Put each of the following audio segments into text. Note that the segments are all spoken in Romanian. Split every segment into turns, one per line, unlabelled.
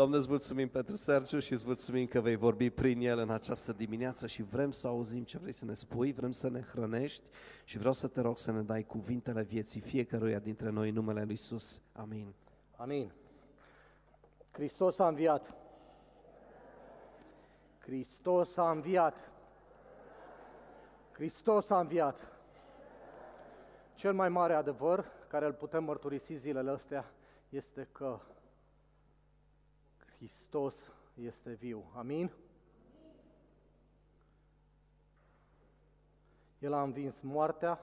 Doamne, îți mulțumim pentru Sergiu și îți mulțumim că vei vorbi prin el în această dimineață și vrem să auzim ce vrei să ne spui, vrem să ne hrănești și vreau să te rog să ne dai cuvintele vieții fiecăruia dintre noi în numele Lui Isus. Amin.
Amin. Hristos a înviat. Hristos a înviat. Hristos a înviat. Cel mai mare adevăr care îl putem mărturisi zilele astea este că Hristos este viu. Amin? El a învins moartea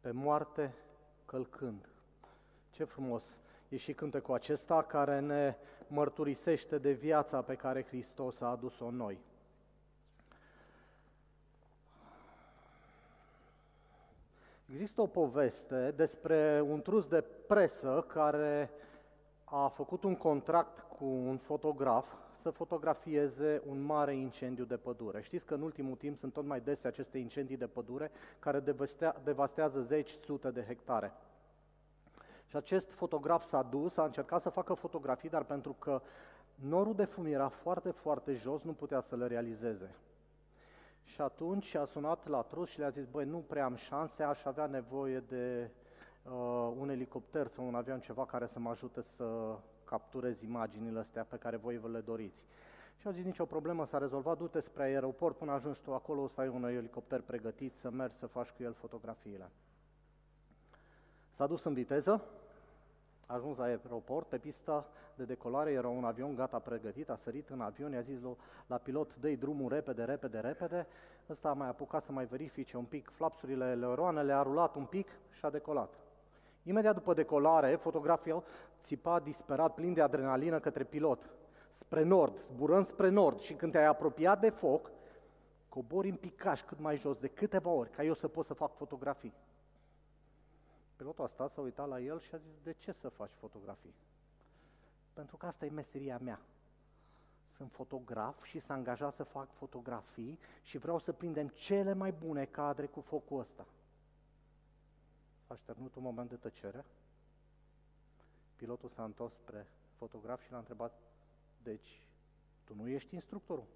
pe moarte călcând. Ce frumos e și cântecul acesta care ne mărturisește de viața pe care Hristos a adus-o în noi. Există o poveste despre un trus de presă care a făcut un contract cu un fotograf să fotografieze un mare incendiu de pădure. Știți că în ultimul timp sunt tot mai dese aceste incendii de pădure care devastează zeci, sute de hectare. Și acest fotograf s-a dus, a încercat să facă fotografii, dar pentru că norul de fum era foarte, foarte jos, nu putea să le realizeze. Și atunci a sunat la trus și le-a zis, băi, nu prea am șanse, aș avea nevoie de uh, un elicopter sau un avion, ceva care să mă ajute să capturez imaginile astea pe care voi vă le doriți. Și au zis, nicio problemă, s-a rezolvat, du-te spre aeroport, până ajungi tu acolo, o să ai un elicopter pregătit să mergi să faci cu el fotografiile. S-a dus în viteză, a ajuns la aeroport, pe pista de decolare era un avion gata pregătit, a sărit în avion, i-a zis la pilot, dă drumul repede, repede, repede, ăsta a mai apucat să mai verifice un pic flapsurile, eleroanele, a rulat un pic și a decolat. Imediat după decolare, fotografia țipa disperat, plin de adrenalină către pilot, spre nord, zburând spre nord și când te-ai apropiat de foc, cobori în picaș cât mai jos, de câteva ori, ca eu să pot să fac fotografii. Pilotul a stat, s-a uitat la el și a zis, de ce să faci fotografii? Pentru că asta e meseria mea. Sunt fotograf și s-a angajat să fac fotografii și vreau să prindem cele mai bune cadre cu focul ăsta. S-a șternut un moment de tăcere. Pilotul s-a întors spre fotograf și l-a întrebat, deci, tu nu ești instructorul?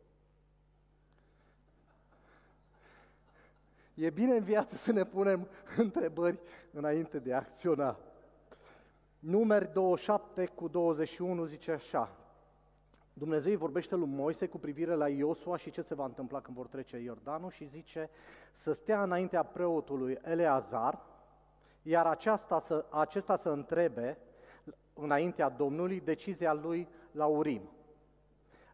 E bine în viață să ne punem întrebări înainte de a acționa. Numeri 27 cu 21 zice așa, Dumnezeu vorbește lui Moise cu privire la Iosua și ce se va întâmpla când vor trece Iordanul și zice să stea înaintea preotului Eleazar, iar aceasta să, acesta să întrebe înaintea Domnului decizia lui la Urim.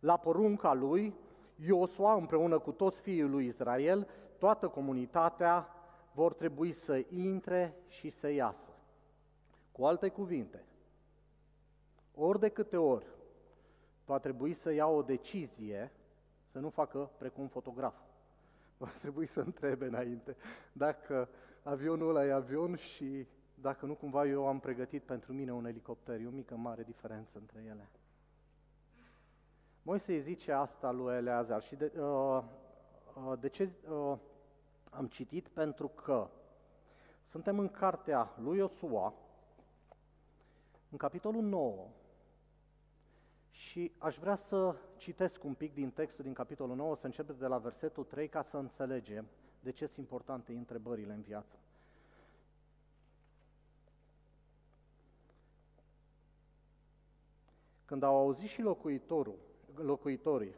La porunca lui, Iosua împreună cu toți fiii lui Israel toată comunitatea vor trebui să intre și să iasă. Cu alte cuvinte, ori de câte ori va trebui să ia o decizie, să nu facă precum fotograf. Va trebui să întrebe înainte dacă avionul ăla e avion și dacă nu cumva eu am pregătit pentru mine un elicopter. E o mică, mare diferență între ele. Moise îi zice asta lui Eleazar și de, uh, Uh, de ce uh, am citit? Pentru că suntem în cartea lui Iosua, în capitolul 9, și aș vrea să citesc un pic din textul din capitolul 9, să începem de la versetul 3, ca să înțelegem de ce sunt importante întrebările în viață. Când au auzit și locuitorul, locuitorii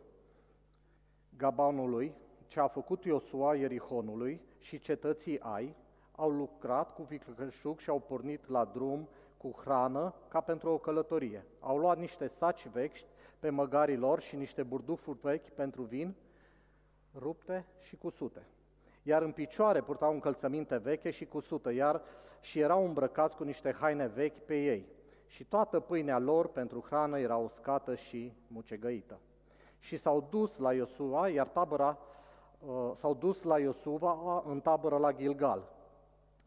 Gabanului ce a făcut Iosua Ierihonului și cetății Ai, au lucrat cu vicleșug și au pornit la drum cu hrană ca pentru o călătorie. Au luat niște saci vechi pe măgarii lor și niște burdufuri vechi pentru vin, rupte și cusute. Iar în picioare purtau încălțăminte veche și cusute, iar și erau îmbrăcați cu niște haine vechi pe ei. Și toată pâinea lor pentru hrană era uscată și mucegăită. Și s-au dus la Iosua, iar tabăra Uh, s-au dus la Iosuva în tabără la Gilgal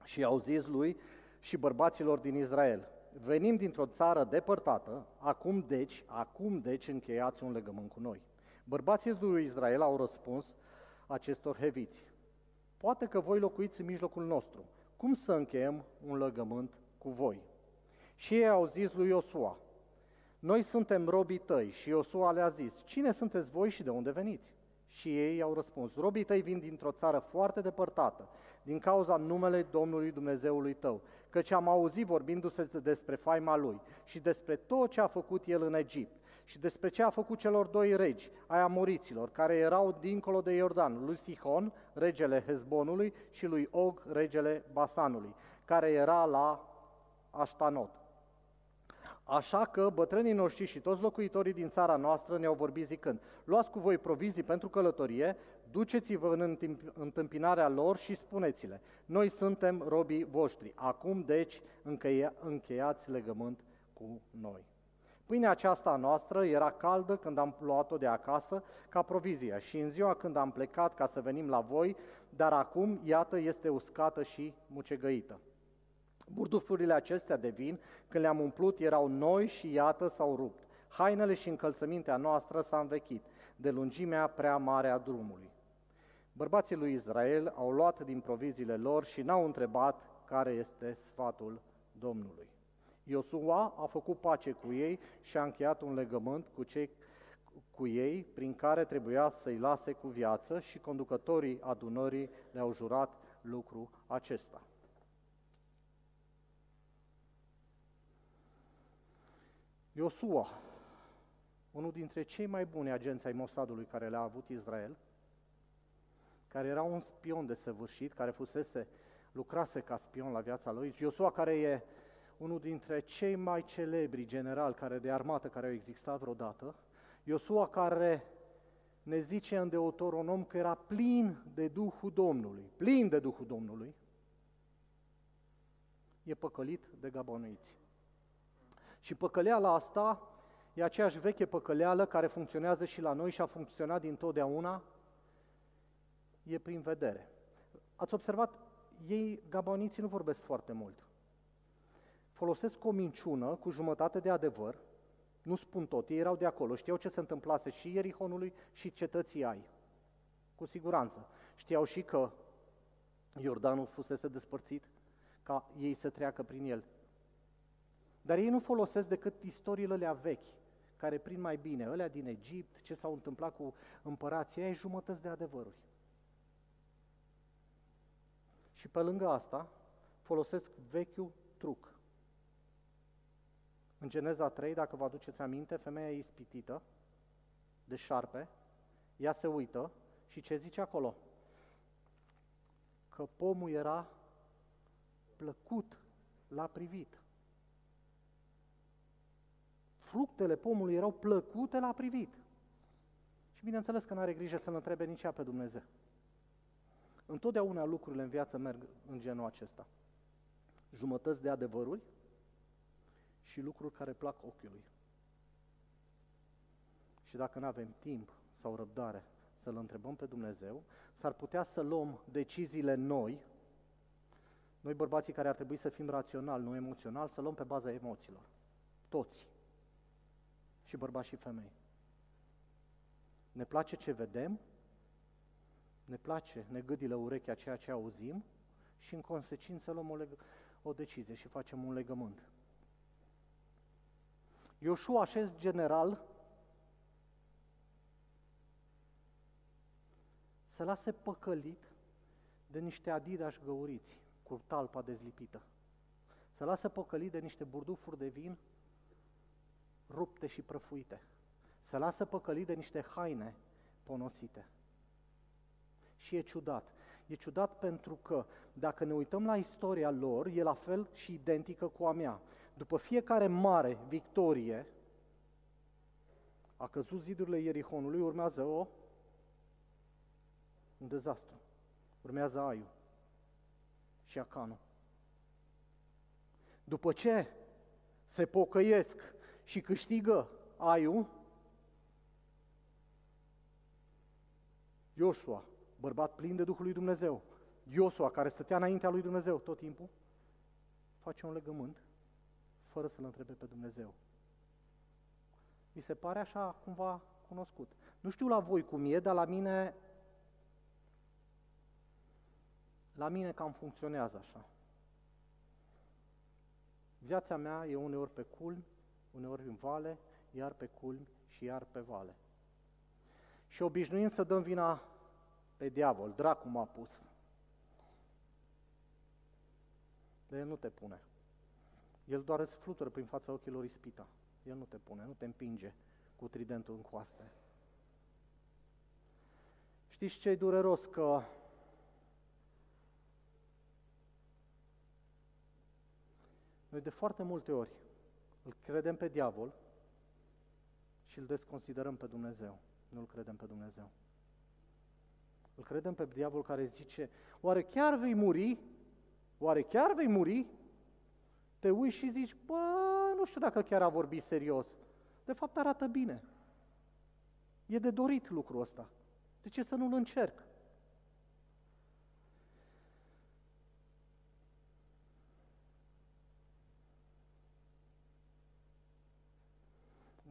și au zis lui și bărbaților din Israel, venim dintr-o țară depărtată, acum deci, acum deci încheiați un legământ cu noi. Bărbații lui Israel au răspuns acestor heviți, poate că voi locuiți în mijlocul nostru, cum să încheiem un legământ cu voi? Și ei au zis lui Iosua, noi suntem robii tăi. Și Iosua le-a zis, cine sunteți voi și de unde veniți? Și ei au răspuns, robii tăi vin dintr-o țară foarte depărtată, din cauza numele Domnului Dumnezeului tău, căci am auzit vorbindu-se despre faima lui și despre tot ce a făcut el în Egipt și despre ce a făcut celor doi regi ai amoriților, care erau dincolo de Iordan, lui Sihon, regele Hezbonului, și lui Og, regele Basanului, care era la Aștanot. Așa că bătrânii noștri și toți locuitorii din țara noastră ne-au vorbit zicând, luați cu voi provizii pentru călătorie, duceți-vă în întâmpinarea lor și spuneți-le, noi suntem robii voștri, acum deci încheia, încheiați legământ cu noi. Pâinea aceasta noastră era caldă când am luat-o de acasă ca provizie și în ziua când am plecat ca să venim la voi, dar acum, iată, este uscată și mucegăită. Burdufurile acestea de vin, când le-am umplut, erau noi și iată s-au rupt. Hainele și încălțămintea noastră s-a învechit, de lungimea prea mare a drumului. Bărbații lui Israel au luat din proviziile lor și n-au întrebat care este sfatul Domnului. Iosua a făcut pace cu ei și a încheiat un legământ cu cei cu ei, prin care trebuia să-i lase cu viață și conducătorii adunării le-au jurat lucru acesta. Iosua, unul dintre cei mai buni agenți ai Mossadului care le-a avut Israel, care era un spion de săvârșit, care fusese, lucrase ca spion la viața lui, Iosua care e unul dintre cei mai celebri generali care de armată care au existat vreodată, Iosua care ne zice în Deuteronom că era plin de Duhul Domnului, plin de Duhul Domnului, e păcălit de gabonuiți. Și păcăleala asta e aceeași veche păcăleală care funcționează și la noi și a funcționat dintotdeauna, e prin vedere. Ați observat, ei, gaboniții, nu vorbesc foarte mult. Folosesc o minciună cu jumătate de adevăr, nu spun tot, ei erau de acolo, știau ce se întâmplase și Ierihonului și cetății ai. Cu siguranță. Știau și că Iordanul fusese despărțit, ca ei să treacă prin el. Dar ei nu folosesc decât istoriile alea vechi, care prin mai bine, alea din Egipt, ce s-au întâmplat cu împărația, ei jumătăți de adevăruri. Și pe lângă asta, folosesc vechiul truc. În Geneza 3, dacă vă aduceți aminte, femeia e ispitită de șarpe, ea se uită și ce zice acolo? Că pomul era plăcut la privit fructele pomului erau plăcute la privit. Și bineînțeles că nu are grijă să-L întrebe nici ea pe Dumnezeu. Întotdeauna lucrurile în viață merg în genul acesta. Jumătăți de adevăruri și lucruri care plac ochiului. Și dacă nu avem timp sau răbdare să-L întrebăm pe Dumnezeu, s-ar putea să luăm deciziile noi, noi bărbații care ar trebui să fim raționali, nu emoționali, să luăm pe baza emoțiilor. Toți și bărbați și femei. Ne place ce vedem, ne place, ne gâdilă urechea ceea ce auzim și în consecință luăm o, leg- o decizie și facem un legământ. Ioshua, acest general, se lase păcălit de niște adidași găuriți cu talpa dezlipită. Se lasă păcălit de niște burdufuri de vin rupte și prăfuite. Se lasă păcălit de niște haine ponosite. Și e ciudat. E ciudat pentru că, dacă ne uităm la istoria lor, e la fel și identică cu a mea. După fiecare mare victorie, a căzut zidurile Ierihonului, urmează o un dezastru. Urmează Aiu și Acanu. După ce se pocăiesc și câștigă Aiu, Iosua, bărbat plin de Duhul lui Dumnezeu, Iosua, care stătea înaintea lui Dumnezeu tot timpul, face un legământ fără să-L întrebe pe Dumnezeu. Mi se pare așa cumva cunoscut. Nu știu la voi cum e, dar la mine la mine cam funcționează așa. Viața mea e uneori pe culmi, uneori în vale iar pe culmi și iar pe vale. Și obișnuim să dăm vina pe diavol, dracu m-a pus. De el nu te pune. El doar îți flutură prin fața ochilor ispita. El nu te pune, nu te împinge cu tridentul în coaste. Știți ce e dureros? Că noi de foarte multe ori îl credem pe diavol și îl desconsiderăm pe Dumnezeu. Nu îl credem pe Dumnezeu. Îl credem pe diavol care zice, oare chiar vei muri? Oare chiar vei muri? Te uiți și zici, bă, nu știu dacă chiar a vorbit serios. De fapt arată bine. E de dorit lucrul ăsta. De ce să nu-l încerc?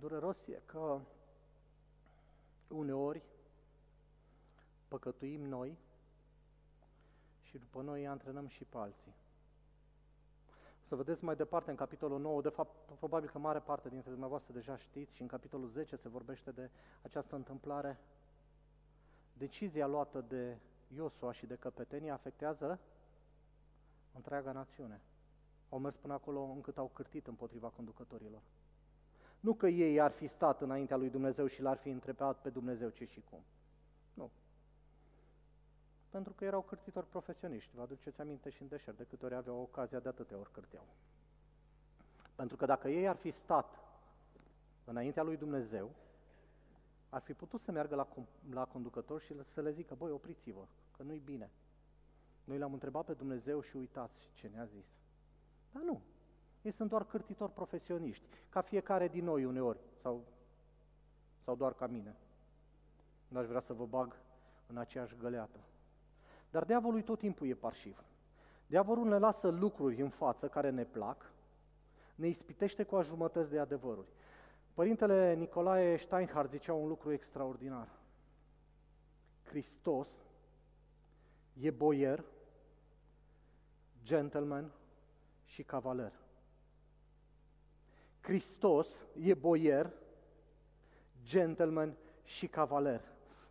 Dureros e că uneori păcătuim noi și după noi antrenăm și pe alții. Să vedeți mai departe în capitolul 9, de fapt, probabil că mare parte dintre dumneavoastră deja știți și în capitolul 10 se vorbește de această întâmplare. Decizia luată de Iosua și de căpetenie afectează întreaga națiune. Au mers până acolo încât au cârtit împotriva conducătorilor. Nu că ei ar fi stat înaintea lui Dumnezeu și l-ar fi întrebat pe Dumnezeu ce și cum. Nu. Pentru că erau cârtitori profesioniști. Vă aduceți aminte și în deșert, de câte ori aveau ocazia, de atâtea ori cârteau. Pentru că dacă ei ar fi stat înaintea lui Dumnezeu, ar fi putut să meargă la, la conducător și să le zică, băi, opriți-vă, că nu-i bine. Noi l-am întrebat pe Dumnezeu și uitați ce ne-a zis. Dar nu, ei sunt doar cârtitori profesioniști, ca fiecare din noi uneori, sau, sau doar ca mine. N-aș vrea să vă bag în aceeași găleată. Dar diavolul tot timpul e parșiv. Diavolul ne lasă lucruri în față care ne plac, ne ispitește cu ajumătăți de adevăruri. Părintele Nicolae Steinhardt zicea un lucru extraordinar. Hristos e boier, gentleman și cavaler. Hristos e boier, gentleman și cavaler.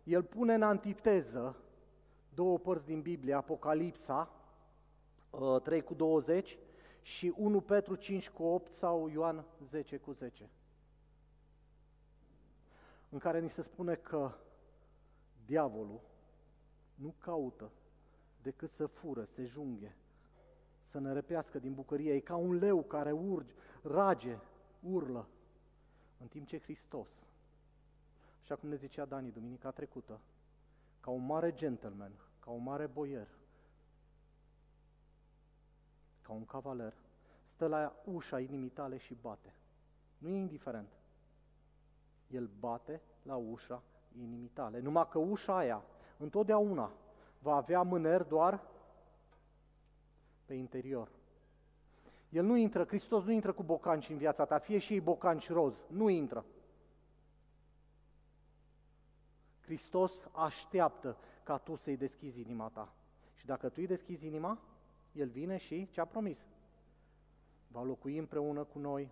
El pune în antiteză două părți din Biblie, Apocalipsa 3 uh, cu 20 și 1 Petru 5 cu 8 sau Ioan 10 cu 10 în care ni se spune că diavolul nu caută decât să fură, să junghe, să ne răpească din bucărie. E ca un leu care urge, rage, urlă, în timp ce Hristos, așa cum ne zicea Dani duminica trecută, ca un mare gentleman, ca un mare boier, ca un cavaler, stă la ușa inimii tale și bate. Nu e indiferent. El bate la ușa inimii tale. Numai că ușa aia, întotdeauna, va avea mâneri doar pe interior. El nu intră, Hristos nu intră cu bocanci în viața ta, fie și ei bocanci roz, nu intră. Hristos așteaptă ca tu să-i deschizi inima ta. Și dacă tu îi deschizi inima, El vine și ce a promis? Va locui împreună cu noi,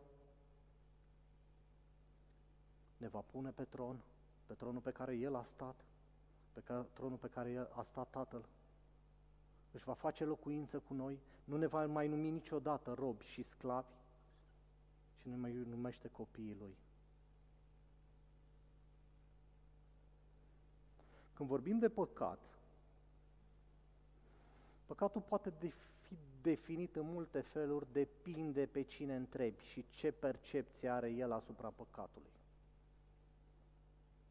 ne va pune pe tron, pe tronul pe care El a stat, pe care, tronul pe care El a stat Tatăl. Își va face locuință cu noi, nu ne va mai numi niciodată robi și sclavi, și ne mai numește copiii Lui. Când vorbim de păcat, păcatul poate fi definit în multe feluri, depinde pe cine întrebi și ce percepție are el asupra păcatului.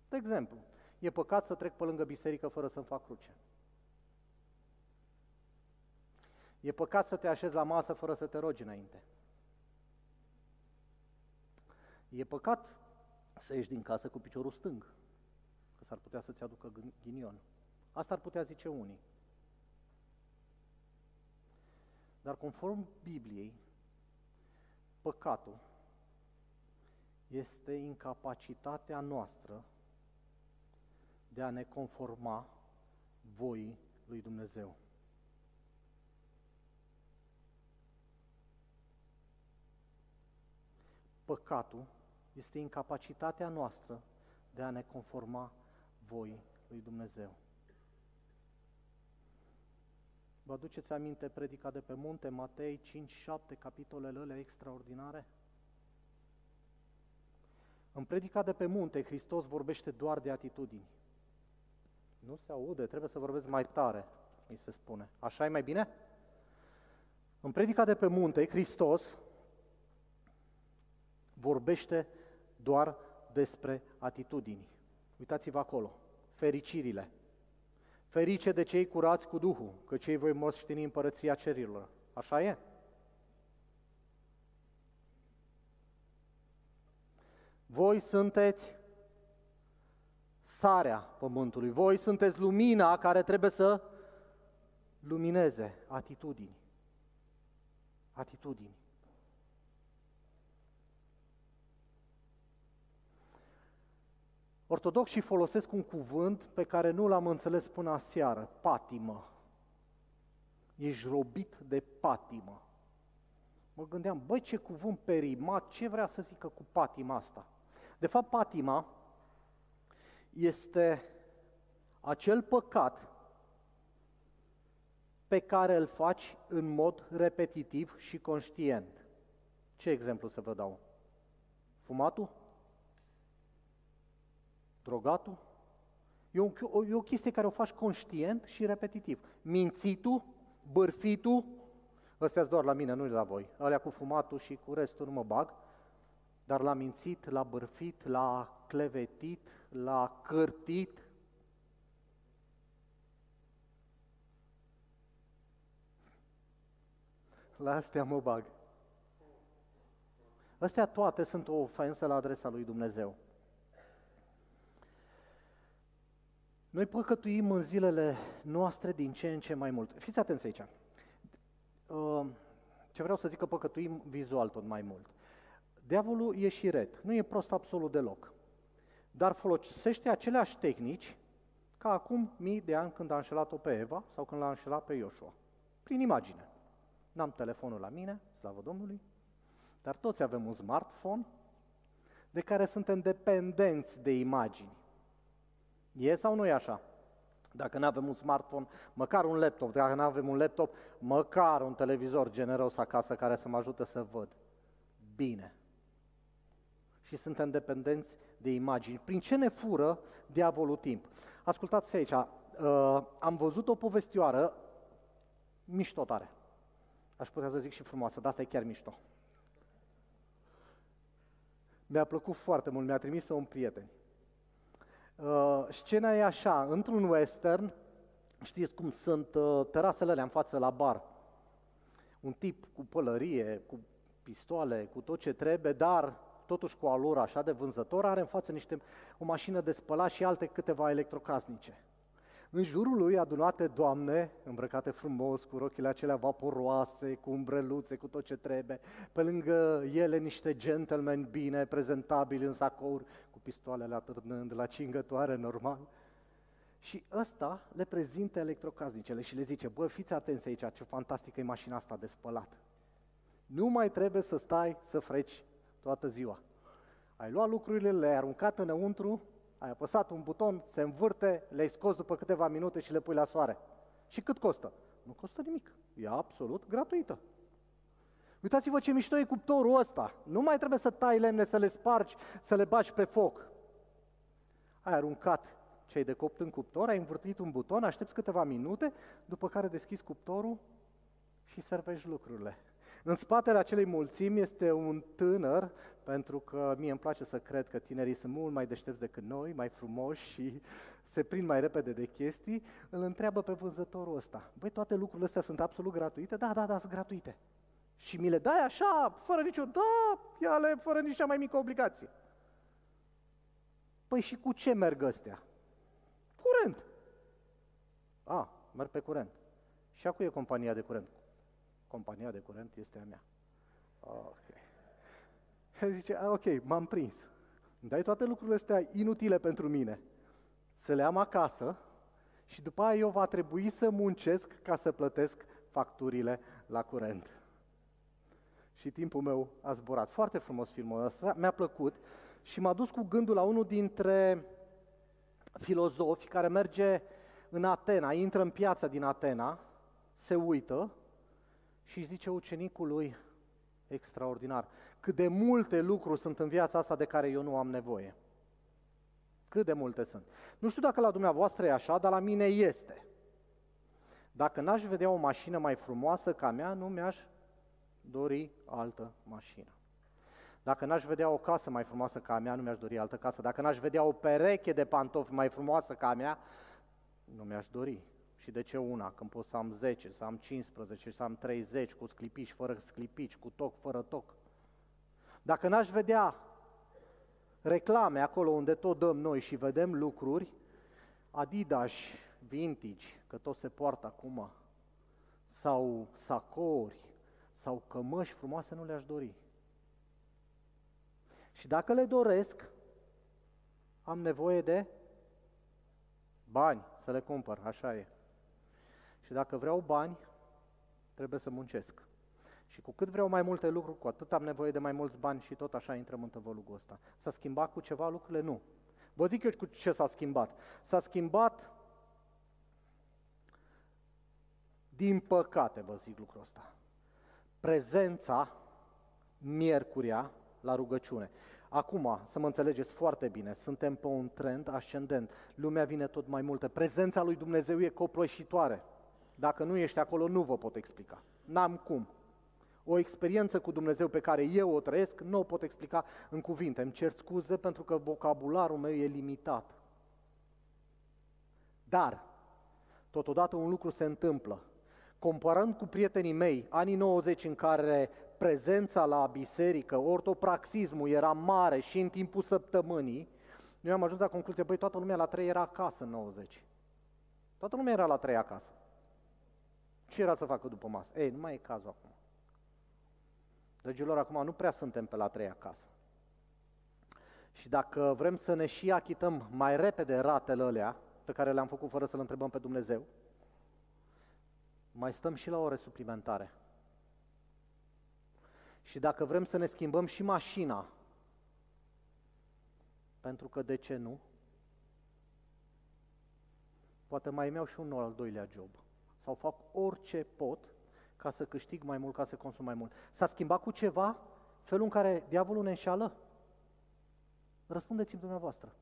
De exemplu, e păcat să trec pe lângă biserică fără să-mi fac cruce. E păcat să te așezi la masă fără să te rogi înainte. E păcat să ieși din casă cu piciorul stâng, că s-ar putea să-ți aducă ghinion. Asta ar putea zice unii. Dar conform Bibliei, păcatul este incapacitatea noastră de a ne conforma voii lui Dumnezeu. Păcatul este incapacitatea noastră de a ne conforma voii lui Dumnezeu. Vă aduceți aminte predica de pe munte, Matei 5-7, capitolele alea extraordinare? În predica de pe munte, Hristos vorbește doar de atitudini. Nu se aude, trebuie să vorbesc mai tare, mi se spune. Așa e mai bine? În predica de pe munte, Hristos vorbește doar despre atitudini. Uitați-vă acolo, fericirile. Ferice de cei curați cu Duhul, că cei voi moșteni împărăția cerilor. Așa e? Voi sunteți sarea pământului. Voi sunteți lumina care trebuie să lumineze atitudini. Atitudini. Ortodoxii folosesc un cuvânt pe care nu l-am înțeles până aseară, patimă. Ești robit de patimă. Mă gândeam, băi, ce cuvânt perimat, ce vrea să zică cu patima asta? De fapt, patima este acel păcat pe care îl faci în mod repetitiv și conștient. Ce exemplu să vă dau? Fumatul? Drogatul? E o, e o chestie care o faci conștient și repetitiv. Mințitul, bârfitul, ăstea doar la mine, nu la voi. Alea cu fumatul și cu restul nu mă bag. Dar l-a mințit, l-a bârfit, l-a clevetit, l-a cârtit. La astea mă bag. Astea toate sunt o ofensă la adresa lui Dumnezeu. Noi păcătuim în zilele noastre din ce în ce mai mult. Fiți atenți aici. Uh, ce vreau să zic că păcătuim vizual tot mai mult. Diavolul e și red, nu e prost absolut deloc, dar folosește aceleași tehnici ca acum mii de ani când a înșelat-o pe Eva sau când l-a înșelat pe Ioshua. Prin imagine. N-am telefonul la mine, slavă Domnului, dar toți avem un smartphone de care suntem dependenți de imagini. E sau nu e așa? Dacă nu avem un smartphone, măcar un laptop, dacă nu avem un laptop, măcar un televizor generos acasă care să mă ajute să văd. Bine și suntem dependenți de imagini. Prin ce ne fură diavolul timp? Ascultați aici, uh, am văzut o povestioară mișto tare. Aș putea să zic și frumoasă, dar asta e chiar mișto. Mi-a plăcut foarte mult, mi-a trimis-o un prieten. Uh, scena e așa, într-un western, știți cum sunt uh, terasele alea în față la bar. Un tip cu pălărie, cu pistoale, cu tot ce trebuie, dar totuși cu alura așa de vânzător, are în față niște, o mașină de spălat și alte câteva electrocasnice. În jurul lui adunate doamne, îmbrăcate frumos, cu rochile acelea vaporoase, cu umbreluțe, cu tot ce trebuie, pe lângă ele niște gentlemen bine prezentabili în sacouri, cu pistoalele atârnând la cingătoare normal. Și ăsta le prezintă electrocasnicele și le zice, bă, fiți atenți aici, ce fantastică e mașina asta de spălat. Nu mai trebuie să stai să freci toată ziua. Ai luat lucrurile, le-ai aruncat înăuntru, ai apăsat un buton, se învârte, le-ai scos după câteva minute și le pui la soare. Și cât costă? Nu costă nimic. E absolut gratuită. Uitați-vă ce mișto e cuptorul ăsta. Nu mai trebuie să tai lemne, să le spargi, să le bagi pe foc. Ai aruncat ce ai de copt în cuptor, ai învârtit un buton, aștepți câteva minute, după care deschizi cuptorul și servești lucrurile. În spatele acelei mulțimi este un tânăr, pentru că mie îmi place să cred că tinerii sunt mult mai deștepți decât noi, mai frumoși și se prind mai repede de chestii, îl întreabă pe vânzătorul ăsta, băi, toate lucrurile astea sunt absolut gratuite? Da, da, da, sunt gratuite. Și mi le dai așa, fără nicio, da, ia-le fără nici cea mai mică obligație. Păi și cu ce merg astea? Curent. A, merg pe curent. Și acu e compania de curent compania de curent este a mea. Ok. Zice, ok, m-am prins. Îmi dai toate lucrurile astea inutile pentru mine, să le am acasă și după aia eu va trebui să muncesc ca să plătesc facturile la curent. Și timpul meu a zburat. Foarte frumos filmul ăsta, mi-a plăcut Și m-a dus cu gândul la unul dintre filozofi care merge în Atena, intră în piața din Atena, se uită și își zice ucenicului, extraordinar, cât de multe lucruri sunt în viața asta de care eu nu am nevoie. Cât de multe sunt. Nu știu dacă la dumneavoastră e așa, dar la mine este. Dacă n-aș vedea o mașină mai frumoasă ca mea, nu mi-aș dori altă mașină. Dacă n-aș vedea o casă mai frumoasă ca a mea, nu mi-aș dori altă casă. Dacă n-aș vedea o pereche de pantofi mai frumoasă ca a mea, nu mi-aș dori. Și de ce una? Când pot să am 10, să am 15, să am 30, cu sclipici, fără sclipici, cu toc, fără toc. Dacă n-aș vedea reclame acolo unde tot dăm noi și vedem lucruri, Adidas, vintage, că tot se poartă acum, sau sacouri, sau cămăși frumoase, nu le-aș dori. Și dacă le doresc, am nevoie de bani să le cumpăr, așa e. Și dacă vreau bani, trebuie să muncesc. Și cu cât vreau mai multe lucruri, cu atât am nevoie de mai mulți bani și tot așa intrăm în tăvălugul ăsta. S-a schimbat cu ceva lucrurile? Nu. Vă zic eu cu ce s-a schimbat. S-a schimbat, din păcate vă zic lucrul ăsta, prezența miercuria la rugăciune. Acum, să mă înțelegeți foarte bine, suntem pe un trend ascendent. Lumea vine tot mai multă. Prezența lui Dumnezeu e copleșitoare. Dacă nu ești acolo, nu vă pot explica. N-am cum. O experiență cu Dumnezeu pe care eu o trăiesc, nu o pot explica în cuvinte. Îmi cer scuze pentru că vocabularul meu e limitat. Dar, totodată un lucru se întâmplă. Comparând cu prietenii mei, anii 90 în care prezența la biserică, ortopraxismul era mare și în timpul săptămânii, noi am ajuns la concluzie, băi, toată lumea la trei era acasă în 90. Toată lumea era la trei acasă. Ce era să facă după masă? Ei, nu mai e cazul acum. Dragilor, acum nu prea suntem pe la trei acasă. Și dacă vrem să ne și achităm mai repede ratele alea pe care le-am făcut fără să-L întrebăm pe Dumnezeu, mai stăm și la ore suplimentare. Și dacă vrem să ne schimbăm și mașina, pentru că de ce nu? Poate mai iau și un al doilea job. Sau fac orice pot ca să câștig mai mult, ca să consum mai mult. S-a schimbat cu ceva felul în care diavolul ne înșală? Răspundeți-mi dumneavoastră.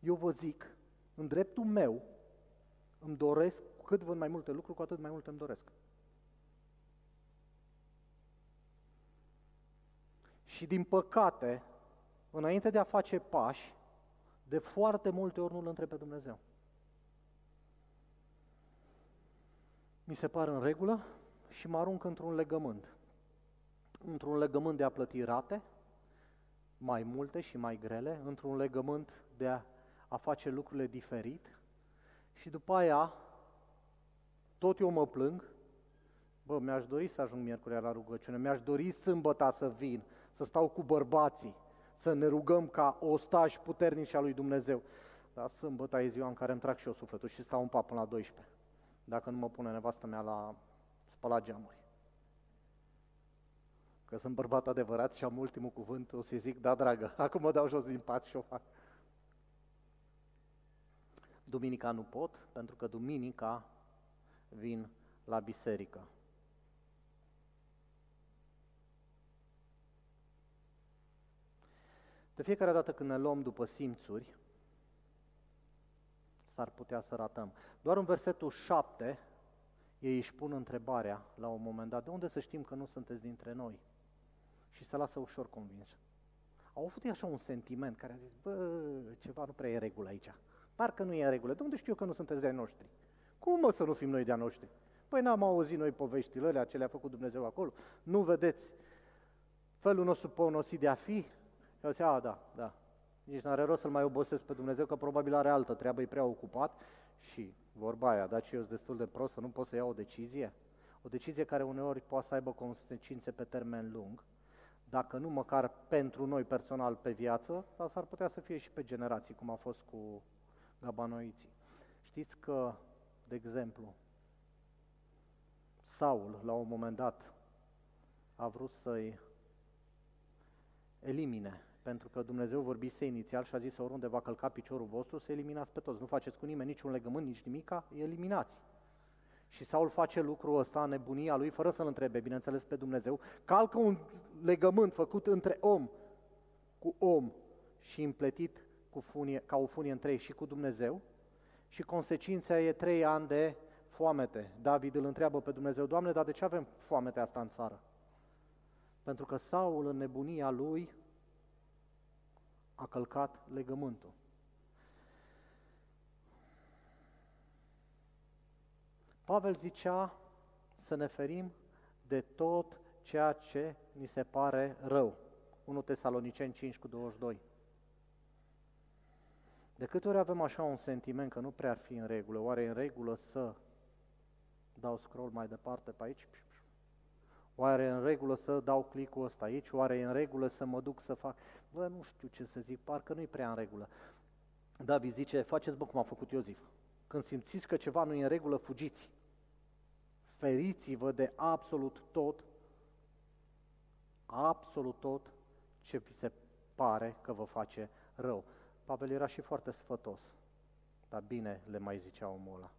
Eu vă zic, în dreptul meu, îmi doresc, cu cât văd mai multe lucruri, cu atât mai mult îmi doresc. Și din păcate, înainte de a face pași, de foarte multe ori nu-L întreb pe Dumnezeu. Mi se pare în regulă și mă arunc într-un legământ. Într-un legământ de a plăti rate, mai multe și mai grele, într-un legământ de a, a face lucrurile diferit și după aia tot eu mă plâng, bă, mi-aș dori să ajung miercurea la rugăciune, mi-aș dori sâmbăta să vin, să stau cu bărbații, să ne rugăm ca ostași puternici al lui Dumnezeu. Dar sâmbătă e ziua în care îmi trag și eu sufletul și stau un pap până la 12, dacă nu mă pune nevastă mea la spălat geamuri. Că sunt bărbat adevărat și am ultimul cuvânt, o să zic, da, dragă, acum mă dau jos din pat și o fac. Duminica nu pot, pentru că duminica vin la biserică. De fiecare dată când ne luăm după simțuri, s-ar putea să ratăm. Doar în versetul 7, ei își pun întrebarea la un moment dat, de unde să știm că nu sunteți dintre noi? Și se lasă ușor convins. Au avut așa un sentiment care a zis, bă, ceva nu prea e regulă aici. Parcă nu e în regulă. De unde știu eu că nu sunteți de-a noștri? Cum mă să nu fim noi de-a noștri? Păi n-am auzit noi poveștile alea, ce le-a făcut Dumnezeu acolo? Nu vedeți felul nostru ponosit de a fi? Eu zic, a, da, da. Nici n-are rost să-L mai obosesc pe Dumnezeu, că probabil are altă treabă, e prea ocupat și vorba aia, dar și eu sunt destul de prost să nu pot să iau o decizie. O decizie care uneori poate să aibă consecințe pe termen lung, dacă nu măcar pentru noi personal pe viață, dar s-ar putea să fie și pe generații, cum a fost cu gabanoiții. Știți că, de exemplu, Saul, la un moment dat, a vrut să-i elimine pentru că Dumnezeu vorbise inițial și a zis oriunde va călca piciorul vostru, să eliminați pe toți. Nu faceți cu nimeni niciun legământ, nici nimica, eliminați. Și Saul face lucrul ăsta, nebunia lui, fără să-l întrebe, bineînțeles, pe Dumnezeu, calcă un legământ făcut între om cu om și împletit cu funie, ca o funie între ei și cu Dumnezeu și consecința e trei ani de foamete. David îl întreabă pe Dumnezeu, Doamne, dar de ce avem foamete asta în țară? Pentru că Saul, în nebunia lui, a călcat legământul. Pavel zicea să ne ferim de tot ceea ce ni se pare rău. 1 Tesaloniceni 5 cu 22. De câte ori avem așa un sentiment că nu prea ar fi în regulă, oare e în regulă să dau scroll mai departe pe aici? Oare e în regulă să dau clicul ăsta aici? Oare e în regulă să mă duc să fac? Bă, nu știu ce să zic, parcă nu-i prea în regulă. David zice, faceți bă cum am făcut Iosif. Când simțiți că ceva nu e în regulă, fugiți. Feriți-vă de absolut tot, absolut tot ce vi se pare că vă face rău. Pavel era și foarte sfătos, dar bine le mai zicea omul ăla.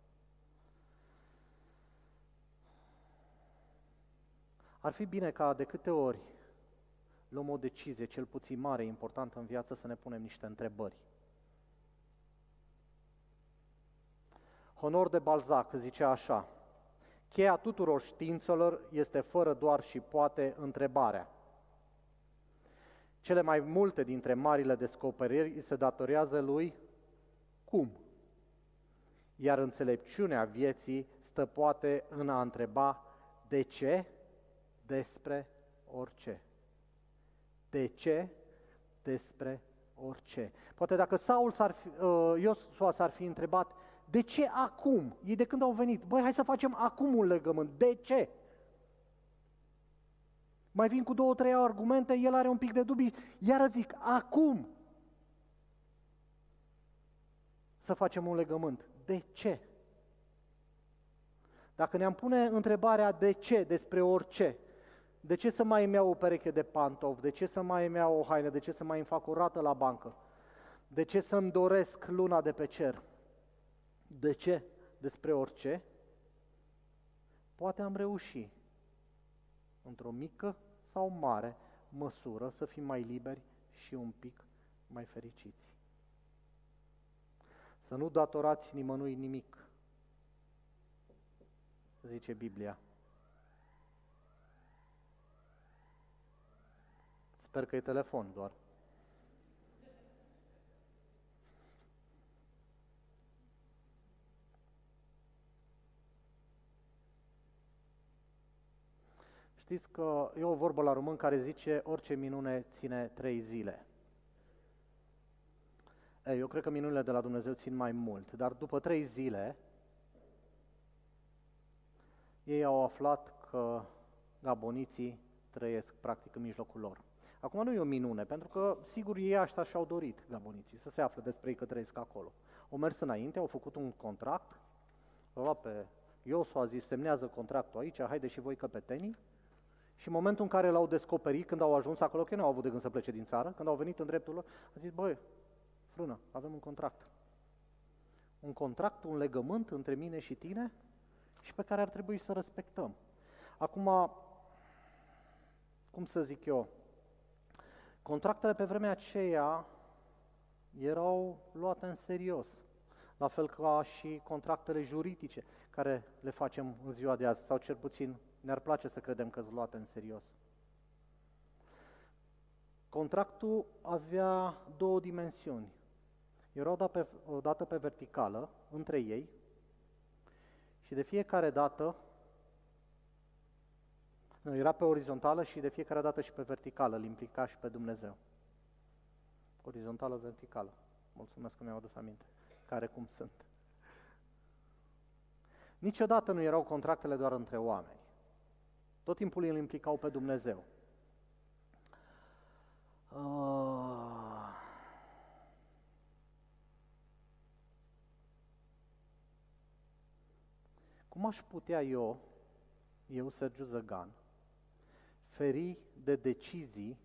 Ar fi bine ca de câte ori luăm o decizie, cel puțin mare, importantă în viață, să ne punem niște întrebări. Honor de Balzac zicea așa, cheia tuturor științelor este fără doar și poate întrebarea. Cele mai multe dintre marile descoperiri se datorează lui cum? Iar înțelepciunea vieții stă poate în a întreba de ce despre orice. De ce despre orice. Poate dacă Saul s-ar fi, uh, Iosua s-ar fi întrebat de ce acum? Ei de când au venit? Băi, hai să facem acum un legământ. De ce? Mai vin cu două, trei argumente, el are un pic de dubii, iar zic, acum să facem un legământ. De ce? Dacă ne-am pune întrebarea de ce despre orice, de ce să mai îmi iau o pereche de pantofi, de ce să mai îmi iau o haină, de ce să mai îmi fac o rată la bancă, de ce să-mi doresc luna de pe cer, de ce? Despre orice, poate am reușit într-o mică sau mare măsură, să fim mai liberi și un pic mai fericiți. Să nu datorați nimănui nimic, zice Biblia. Sper că e telefon doar. Știți că e o vorbă la român care zice orice minune ține trei zile. Ei, eu cred că minunile de la Dumnezeu țin mai mult, dar după trei zile ei au aflat că gaboniții trăiesc practic în mijlocul lor. Acum nu e o minune, pentru că sigur ei așa și-au dorit gaboniții, să se afle despre ei că trăiesc acolo. Au mers înainte, au făcut un contract, au luat pe Iosu a zis, semnează contractul aici, haide și voi căpetenii, și în momentul în care l-au descoperit, când au ajuns acolo, că nu au avut de gând să plece din țară, când au venit în dreptul lor, a zis, băi, frână, avem un contract. Un contract, un legământ între mine și tine și pe care ar trebui să respectăm. Acum, cum să zic eu, contractele pe vremea aceea erau luate în serios, la fel ca și contractele juridice care le facem în ziua de azi, sau cel puțin ne-ar place să credem că sunt luate în serios. Contractul avea două dimensiuni. Era o dată, pe, o dată pe verticală, între ei, și de fiecare dată, nu, era pe orizontală și de fiecare dată și pe verticală, îl implica și pe Dumnezeu. Orizontală, verticală. Mulțumesc că mi-am adus aminte. Care cum sunt. Niciodată nu erau contractele doar între oameni. Tot timpul îl implicau pe Dumnezeu. Uh... Cum aș putea eu, eu, Sergiu Zăgan, feri de decizii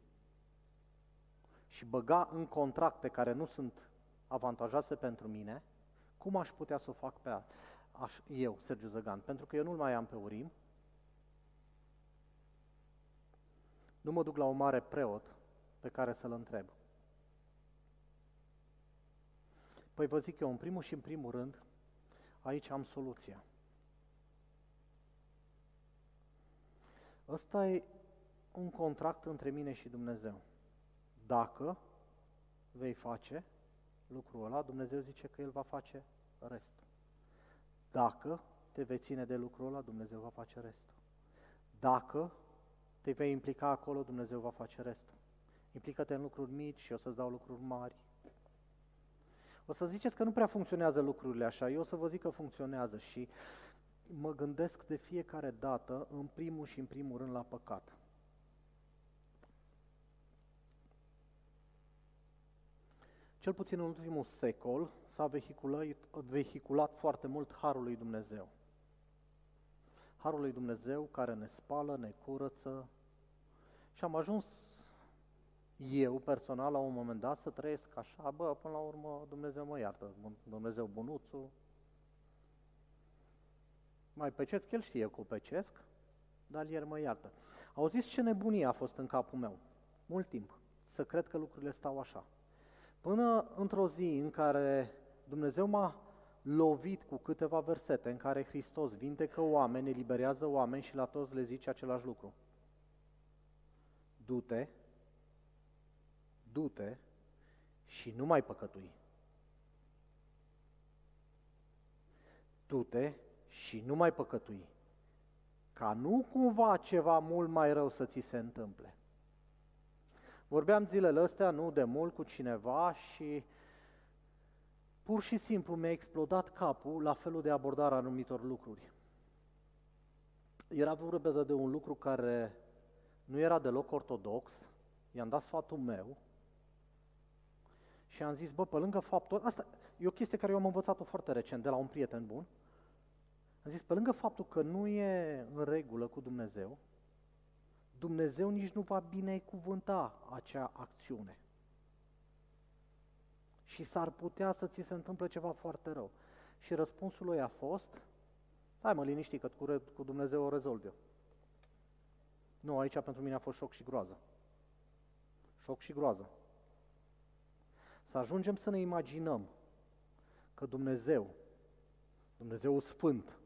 și băga în contracte care nu sunt avantajoase pentru mine, cum aș putea să o fac pe aș, eu, Sergiu Zăgan? Pentru că eu nu-l mai am pe Urim, nu mă duc la un mare preot pe care să-l întreb. Păi vă zic eu, în primul și în primul rând, aici am soluția. Ăsta e un contract între mine și Dumnezeu. Dacă vei face lucrul ăla, Dumnezeu zice că El va face restul. Dacă te vei ține de lucrul ăla, Dumnezeu va face restul. Dacă te vei implica acolo, Dumnezeu va face restul. Implică-te în lucruri mici și o să-ți dau lucruri mari. O să ziceți că nu prea funcționează lucrurile așa, eu o să vă zic că funcționează și mă gândesc de fiecare dată, în primul și în primul rând, la păcat. Cel puțin în ultimul secol s-a vehiculat, vehiculat foarte mult Harul lui Dumnezeu. Harul lui Dumnezeu care ne spală, ne curăță și am ajuns eu personal la un moment dat să trăiesc așa, bă, până la urmă Dumnezeu mă iartă, Dumnezeu bunuțul, mai pecesc, el știe cu pecesc, dar el mă iartă. Auziți ce nebunie a fost în capul meu? Mult timp. Să cred că lucrurile stau așa. Până într-o zi în care Dumnezeu m-a lovit cu câteva versete în care Hristos vindecă oameni, eliberează oameni și la toți le zice același lucru. Du-te, du-te și nu mai păcătui. Du-te și nu mai păcătui, ca nu cumva ceva mult mai rău să ți se întâmple. Vorbeam zilele astea, nu de mult, cu cineva și pur și simplu mi-a explodat capul la felul de abordare a anumitor lucruri. Era vorba de un lucru care nu era deloc ortodox, i-am dat sfatul meu și am zis, bă, pe lângă faptul, asta e o chestie care eu am învățat-o foarte recent de la un prieten bun, am zis, pe lângă faptul că nu e în regulă cu Dumnezeu, Dumnezeu nici nu va binecuvânta acea acțiune. Și s-ar putea să ți se întâmple ceva foarte rău. Și răspunsul lui a fost, hai mă liniști că cu Dumnezeu o rezolv eu. Nu, aici pentru mine a fost șoc și groază. Șoc și groază. Să ajungem să ne imaginăm că Dumnezeu, Dumnezeu Sfânt,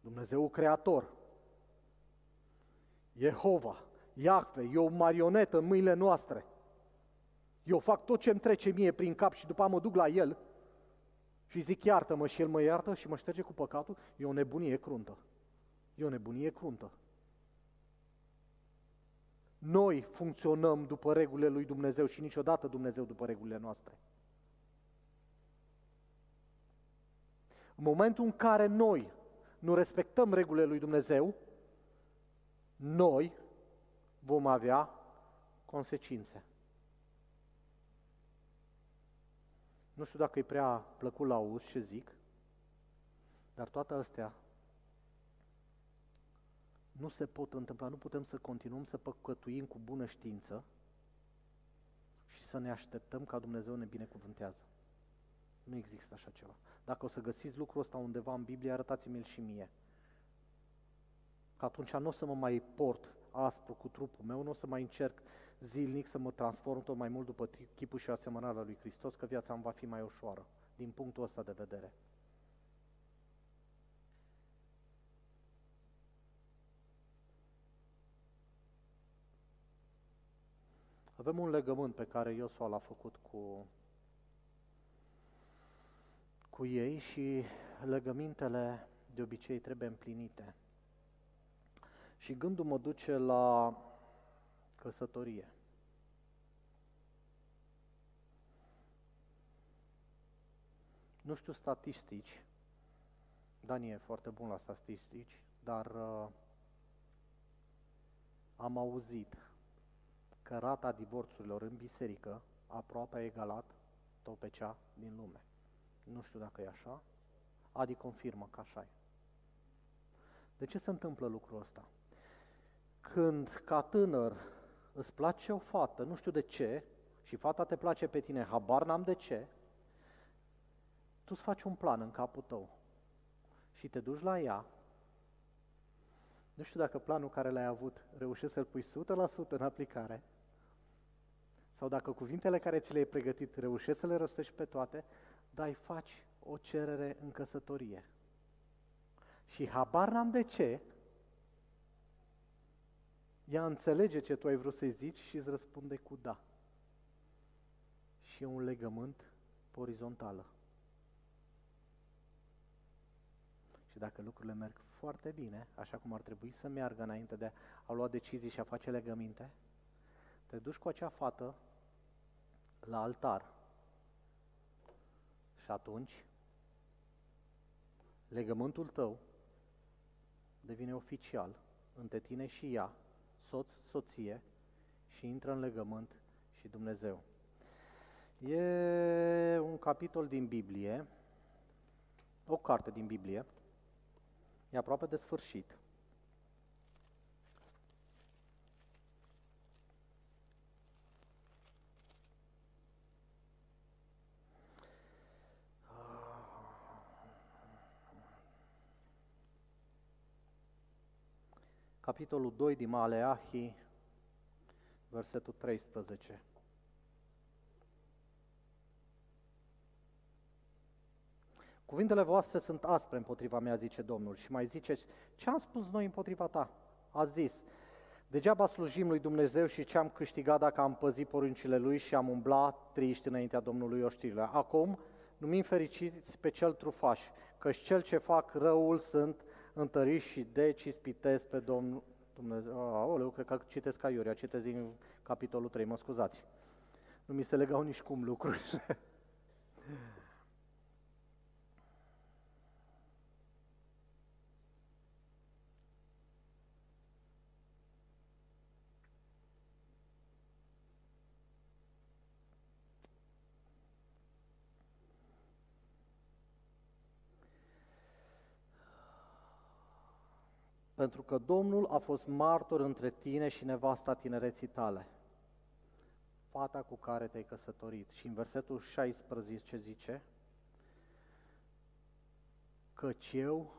Dumnezeu Creator, Jehova, Iahve, e o marionetă în mâinile noastre. Eu fac tot ce îmi trece mie prin cap și după mă duc la El și zic iartă-mă și El mă iartă și mă șterge cu păcatul, e o nebunie cruntă. E o nebunie cruntă. Noi funcționăm după regulile lui Dumnezeu și niciodată Dumnezeu după regulile noastre. În momentul în care noi nu respectăm regulile lui Dumnezeu, noi vom avea consecințe. Nu știu dacă e prea plăcut la auz ce zic, dar toate astea nu se pot întâmpla, nu putem să continuăm să păcătuim cu bună știință și să ne așteptăm ca Dumnezeu ne binecuvântează. Nu există așa ceva. Dacă o să găsiți lucrul ăsta undeva în Biblie, arătați-mi-l și mie. Că atunci nu o să mă mai port aspru cu trupul meu, nu o să mai încerc zilnic să mă transform tot mai mult după chipul și asemănarea lui Hristos, că viața îmi va fi mai ușoară, din punctul ăsta de vedere. Avem un legământ pe care Iosua l-a făcut cu cu ei și legămintele de obicei trebuie împlinite. Și gândul mă duce la căsătorie. Nu știu statistici, Dani e foarte bun la statistici, dar uh, am auzit că rata divorțurilor în biserică aproape a egalat tot pe cea din lume. Nu știu dacă e așa. Adi confirmă că așa e. De ce se întâmplă lucrul ăsta? Când, ca tânăr, îți place o fată, nu știu de ce, și fata te place pe tine, habar n-am de ce, tu îți faci un plan în capul tău și te duci la ea, nu știu dacă planul care l-ai avut reușești să-l pui 100% în aplicare, sau dacă cuvintele care ți le-ai pregătit reușești să le rostești pe toate, dar îi faci o cerere în căsătorie. Și habar n-am de ce, ea înțelege ce tu ai vrut să-i zici și îți răspunde cu da. Și e un legământ pe orizontală. Și dacă lucrurile merg foarte bine, așa cum ar trebui să meargă înainte de a lua decizii și a face legăminte, te duci cu acea fată la altar și atunci legământul tău devine oficial între tine și ea, soț, soție, și intră în legământ și Dumnezeu. E un capitol din Biblie, o carte din Biblie, e aproape de sfârșit. Capitolul 2 din Maleahi, versetul 13. Cuvintele voastre sunt aspre împotriva mea, zice Domnul, și mai ziceți, ce am spus noi împotriva ta? A zis, degeaba slujim lui Dumnezeu și ce am câștigat dacă am păzit poruncile lui și am umblat triști înaintea Domnului oștirilor. Acum, numim fericiți pe cel trufaș, căci cel ce fac răul sunt întăriți și deci ispitesc pe Domnul Dumnezeu. Aoleu, cred că citesc Iuria, citesc din capitolul 3, mă scuzați. Nu mi se legau nici cum lucrurile. Pentru că Domnul a fost martor între tine și nevasta tinereții tale, fata cu care te-ai căsătorit. Și în versetul 16 zice, căci eu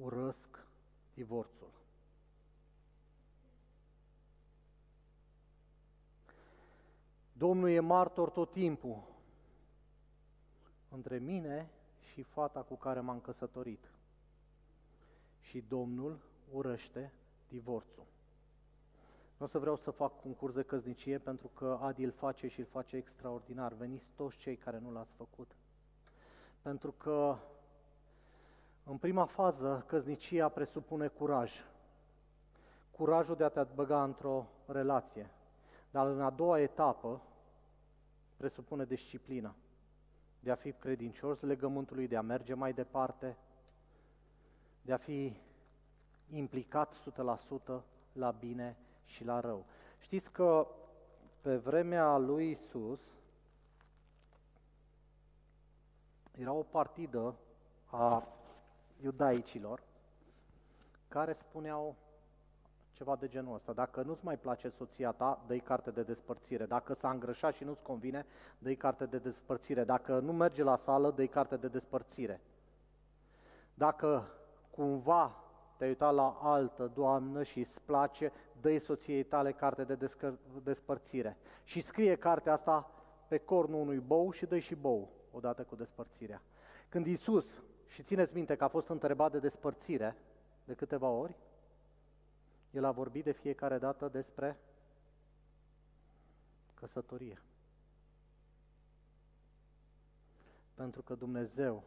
urăsc divorțul. Domnul e martor tot timpul între mine și fata cu care m-am căsătorit. Și Domnul urăște divorțul. Nu o să vreau să fac un curs de căznicie pentru că Adi îl face și îl face extraordinar. Veniți toți cei care nu l-ați făcut. Pentru că în prima fază căznicia presupune curaj. Curajul de a te băga într-o relație. Dar în a doua etapă presupune disciplină. De a fi credincios legământului, de a merge mai departe, de a fi implicat 100% la bine și la rău. Știți că pe vremea lui Isus era o partidă a iudaicilor care spuneau ceva de genul ăsta. Dacă nu-ți mai place soția ta, dă carte de despărțire. Dacă s-a îngrășat și nu-ți convine, dă carte de despărțire. Dacă nu merge la sală, dă carte de despărțire. Dacă cumva te-ai uitat la altă doamnă și îți place, dă soției tale carte de despărțire. Și scrie cartea asta pe cornul unui bou și dă și bou, odată cu despărțirea. Când Isus, și țineți minte că a fost întrebat de despărțire de câteva ori, el a vorbit de fiecare dată despre căsătorie. Pentru că Dumnezeu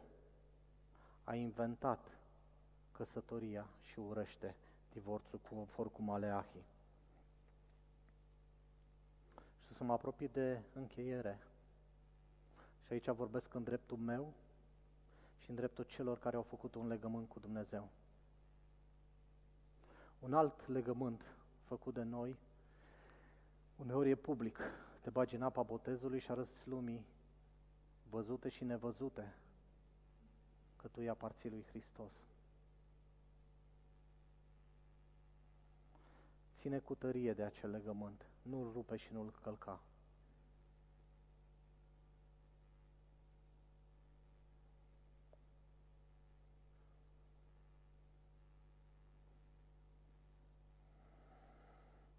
a inventat căsătoria și urăște divorțul conform cu Maleahi. Și să mă apropii de încheiere. Și aici vorbesc în dreptul meu și în dreptul celor care au făcut un legământ cu Dumnezeu. Un alt legământ făcut de noi, uneori e public. Te bagi în apa botezului și arăți lumii văzute și nevăzute că tu îi aparții lui Hristos. Ține cu tărie de acel legământ. nu-l rupe și nu-l călca.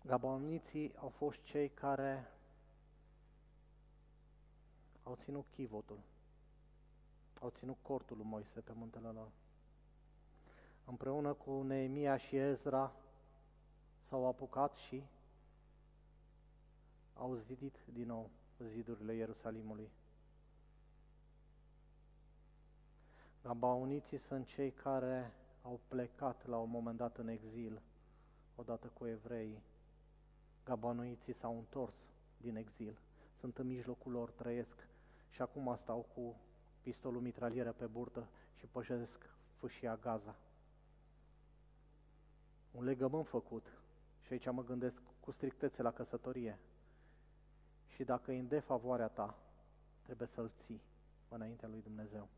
Gaboniții au fost cei care au ținut chivotul, au ținut cortul lui Moise pe muntele lor. Împreună cu Neemia și Ezra s-au apucat și au zidit din nou zidurile Ierusalimului. Gabauniții sunt cei care au plecat la un moment dat în exil, odată cu evreii. Gabanuiții s-au întors din exil, sunt în mijlocul lor, trăiesc și acum stau cu pistolul mitralieră pe burtă și pășesc fâșia Gaza. Un legământ făcut, și aici mă gândesc cu strictețe la căsătorie. Și dacă e în defavoarea ta, trebuie să-l ții înaintea lui Dumnezeu.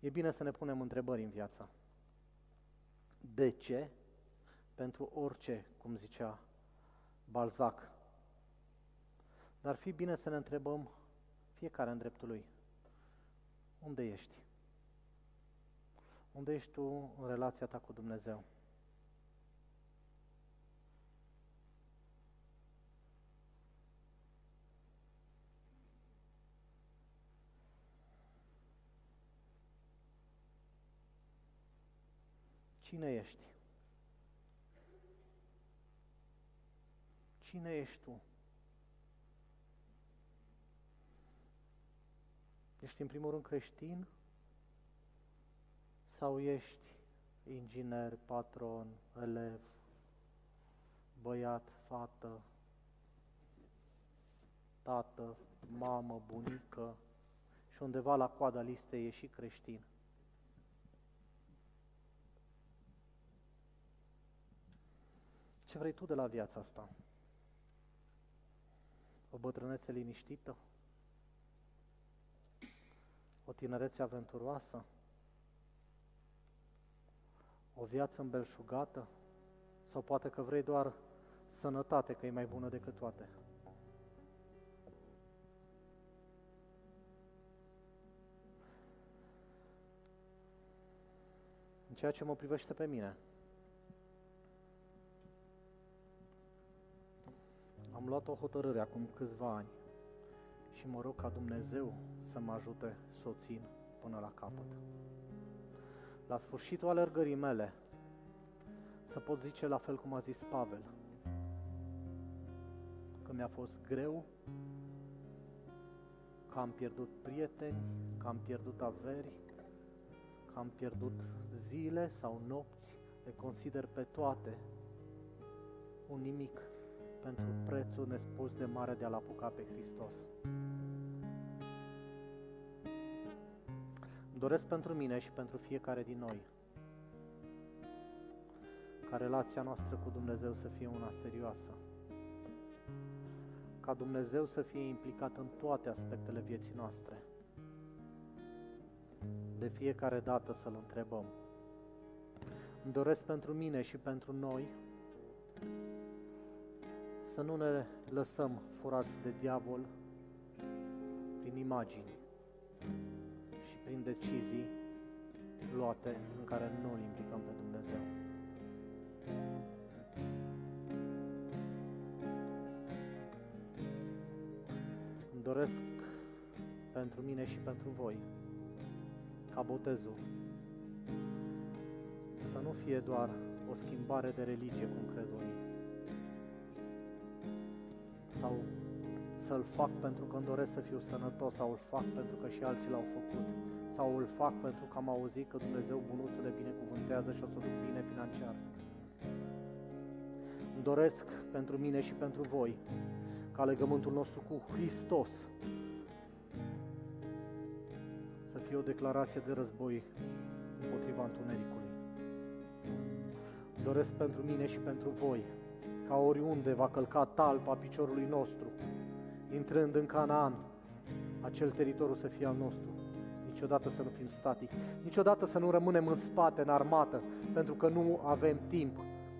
E bine să ne punem întrebări în viața. De ce? Pentru orice, cum zicea Balzac. Dar fi bine să ne întrebăm fiecare în dreptul lui. Unde ești? Unde ești tu în relația ta cu Dumnezeu? Cine ești? Cine ești tu? Ești în primul rând creștin? Sau ești inginer, patron, elev, băiat, fată, tată, mamă, bunică și undeva la coada listei e și creștin? Ce vrei tu de la viața asta? O bătrânețe liniștită? O tinerețe aventuroasă? O viață îmbelșugată? Sau poate că vrei doar sănătate, că e mai bună decât toate? În ceea ce mă privește pe mine, Am luat o hotărâre acum câțiva ani și mă rog ca Dumnezeu să mă ajute să o țin până la capăt. La sfârșitul alergării mele, să pot zice la fel cum a zis Pavel, că mi-a fost greu, că am pierdut prieteni, că am pierdut averi, că am pierdut zile sau nopți, le consider pe toate un nimic pentru prețul nespus de mare de a-L apuca pe Hristos. Doresc pentru mine și pentru fiecare din noi ca relația noastră cu Dumnezeu să fie una serioasă, ca Dumnezeu să fie implicat în toate aspectele vieții noastre. De fiecare dată să-L întrebăm. Îmi doresc pentru mine și pentru noi să nu ne lăsăm furați de diavol prin imagini și prin decizii luate în care nu îl implicăm pe Dumnezeu. Îmi doresc pentru mine și pentru voi ca botezul să nu fie doar o schimbare de religie, cum cred unii, sau să-l fac pentru că îmi doresc să fiu sănătos sau îl fac pentru că și alții l-au făcut sau îl fac pentru că am auzit că Dumnezeu bunuțul le binecuvântează și o să duc bine financiar. Îmi doresc pentru mine și pentru voi ca legământul nostru cu Hristos să fie o declarație de război împotriva întunericului. Îmi doresc pentru mine și pentru voi ca oriunde va călca talpa piciorului nostru, intrând în Canaan, acel teritoriu să fie al nostru. niciodată să nu fim statici, niciodată să nu rămânem în spate, în armată, pentru că nu avem timp,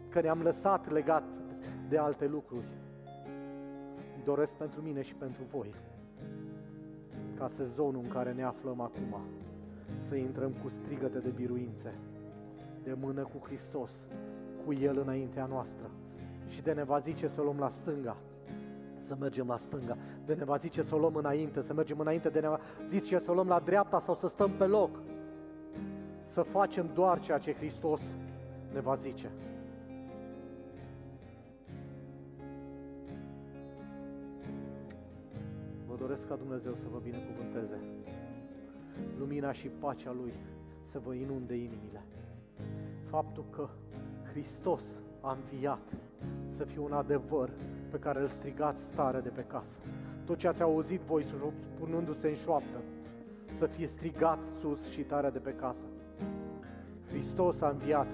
că ne-am lăsat legat de alte lucruri. Îmi doresc pentru mine și pentru voi, ca sezonul în care ne aflăm acum, să intrăm cu strigăte de biruințe, de mână cu Hristos, cu El înaintea noastră și de ne va zice să o luăm la stânga, să mergem la stânga, de ne va zice să o luăm înainte, să mergem înainte, de ne va zice să o luăm la dreapta sau să stăm pe loc, să facem doar ceea ce Hristos ne va zice. Vă doresc ca Dumnezeu să vă binecuvânteze. Lumina și pacea Lui să vă inunde inimile. Faptul că Hristos a înviat să fie un adevăr pe care îl strigați tare de pe casă. Tot ce ați auzit voi spunându-se în șoaptă, să fie strigat sus și tare de pe casă. Hristos a înviat